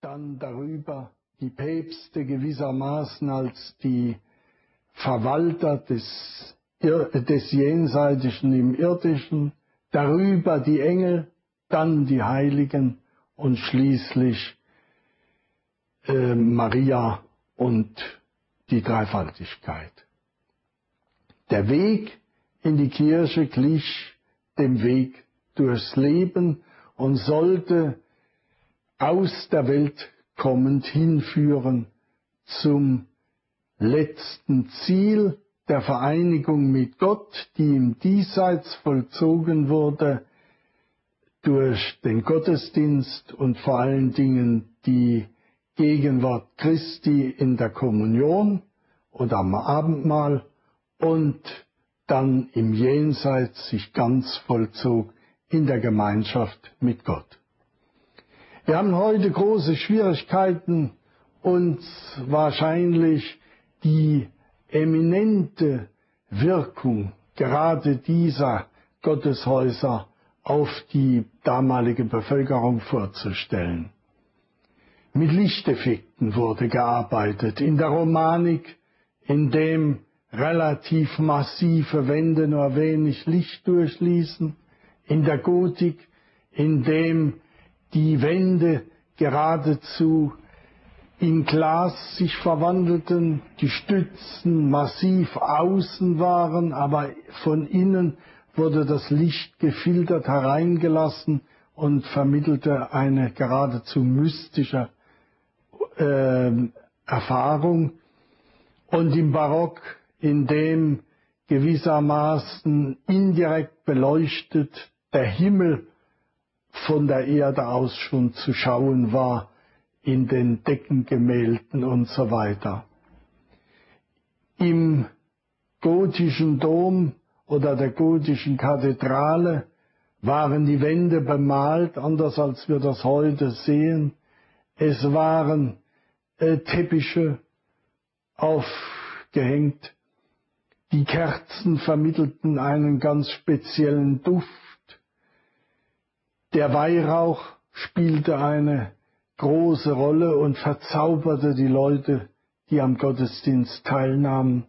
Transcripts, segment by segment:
dann darüber die Päpste gewissermaßen als die Verwalter des, des Jenseitischen im Irdischen, darüber die Engel, dann die Heiligen und schließlich äh, Maria und die Dreifaltigkeit. Der Weg in die Kirche glich dem Weg durchs Leben und sollte aus der Welt kommend hinführen zum letzten Ziel der Vereinigung mit Gott, die im Diesseits vollzogen wurde durch den Gottesdienst und vor allen Dingen die Gegenwart Christi in der Kommunion oder am Abendmahl und dann im Jenseits sich ganz vollzog in der Gemeinschaft mit Gott. Wir haben heute große Schwierigkeiten, uns wahrscheinlich die eminente Wirkung gerade dieser Gotteshäuser auf die damalige Bevölkerung vorzustellen. Mit Lichteffekten wurde gearbeitet. In der Romanik, in dem relativ massive Wände nur wenig Licht durchließen, in der Gotik, in dem die Wände geradezu in Glas sich verwandelten, die Stützen massiv außen waren, aber von innen wurde das Licht gefiltert hereingelassen und vermittelte eine geradezu mystische äh, Erfahrung. Und im Barock, in dem gewissermaßen indirekt beleuchtet der Himmel von der Erde aus schon zu schauen war, in den Deckengemälden und so weiter. Im gotischen Dom oder der gotischen Kathedrale waren die Wände bemalt, anders als wir das heute sehen. Es waren äh, Teppiche aufgehängt. Die Kerzen vermittelten einen ganz speziellen Duft. Der Weihrauch spielte eine große Rolle und verzauberte die Leute, die am Gottesdienst teilnahmen.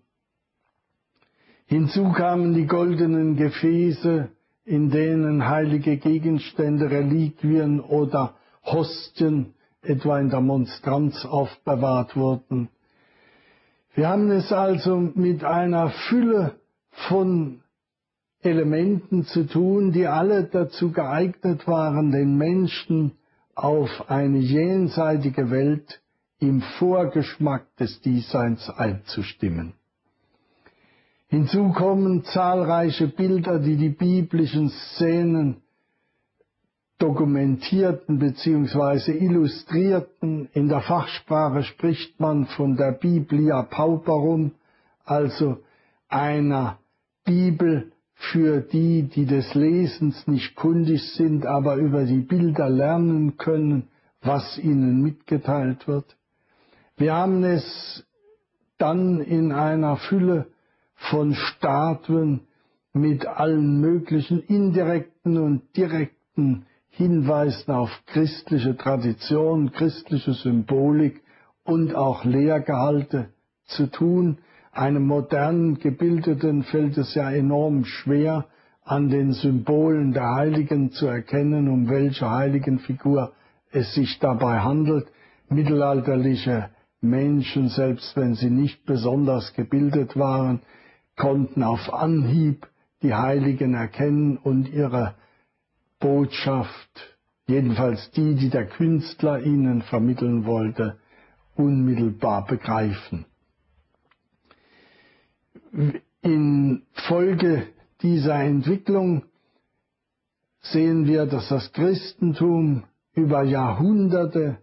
Hinzu kamen die goldenen Gefäße, in denen heilige Gegenstände, Reliquien oder Hostien etwa in der Monstranz aufbewahrt wurden. Wir haben es also mit einer Fülle von Elementen zu tun, die alle dazu geeignet waren, den Menschen auf eine jenseitige Welt im Vorgeschmack des Diesseins einzustimmen. Hinzu kommen zahlreiche Bilder, die die biblischen Szenen dokumentierten bzw. illustrierten. In der Fachsprache spricht man von der Biblia Pauperum, also einer Bibel für die, die des Lesens nicht kundig sind, aber über die Bilder lernen können, was ihnen mitgeteilt wird. Wir haben es dann in einer Fülle von Statuen mit allen möglichen indirekten und direkten Hinweisen auf christliche Tradition, christliche Symbolik und auch Lehrgehalte zu tun, einem modernen Gebildeten fällt es ja enorm schwer, an den Symbolen der Heiligen zu erkennen, um welche Heiligenfigur es sich dabei handelt. Mittelalterliche Menschen, selbst wenn sie nicht besonders gebildet waren, konnten auf Anhieb die Heiligen erkennen und ihre Botschaft, jedenfalls die, die der Künstler ihnen vermitteln wollte, unmittelbar begreifen. Infolge dieser Entwicklung sehen wir, dass das Christentum über Jahrhunderte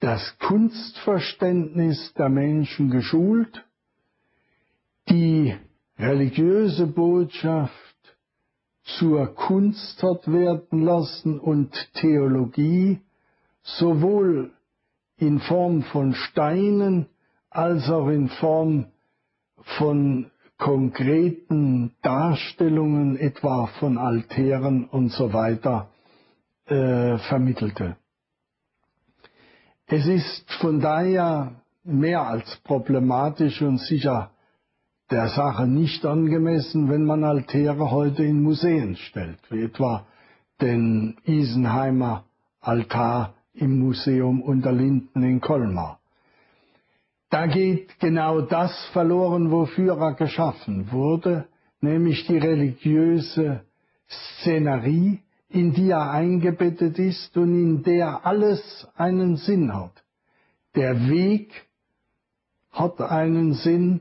das Kunstverständnis der Menschen geschult, die religiöse Botschaft zur Kunst hat werden lassen und Theologie sowohl in Form von Steinen als auch in Form von konkreten Darstellungen, etwa von Altären und so weiter, äh, vermittelte. Es ist von daher mehr als problematisch und sicher der Sache nicht angemessen, wenn man Altäre heute in Museen stellt, wie etwa den Isenheimer Altar im Museum unter Linden in Colmar. Da geht genau das verloren, wofür er geschaffen wurde, nämlich die religiöse Szenerie, in die er eingebettet ist und in der alles einen Sinn hat. Der Weg hat einen Sinn,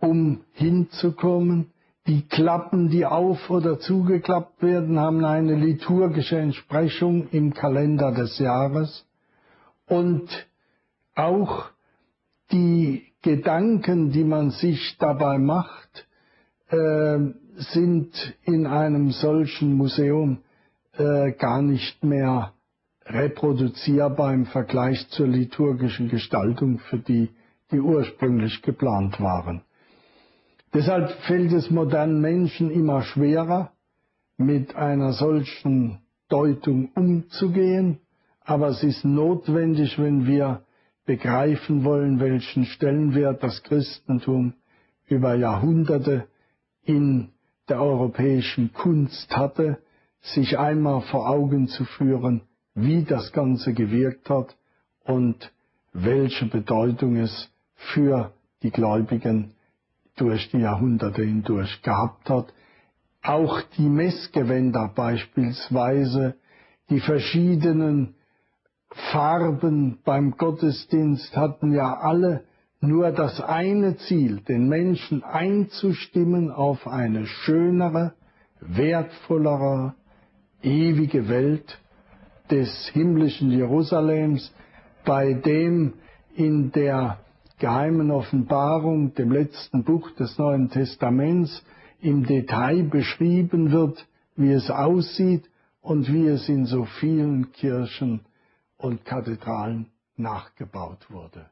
um hinzukommen. Die Klappen, die auf oder zugeklappt werden, haben eine liturgische Entsprechung im Kalender des Jahres. Und auch die Gedanken, die man sich dabei macht, äh, sind in einem solchen Museum äh, gar nicht mehr reproduzierbar im Vergleich zur liturgischen Gestaltung, für die die ursprünglich geplant waren. Deshalb fällt es modernen Menschen immer schwerer, mit einer solchen Deutung umzugehen, aber es ist notwendig, wenn wir begreifen wollen, welchen Stellenwert das Christentum über Jahrhunderte in der europäischen Kunst hatte, sich einmal vor Augen zu führen, wie das Ganze gewirkt hat und welche Bedeutung es für die Gläubigen durch die Jahrhunderte hindurch gehabt hat. Auch die Messgewänder beispielsweise, die verschiedenen Farben beim Gottesdienst hatten ja alle nur das eine Ziel, den Menschen einzustimmen auf eine schönere, wertvollere, ewige Welt des himmlischen Jerusalems, bei dem in der geheimen Offenbarung, dem letzten Buch des Neuen Testaments, im Detail beschrieben wird, wie es aussieht und wie es in so vielen Kirchen und Kathedralen nachgebaut wurde.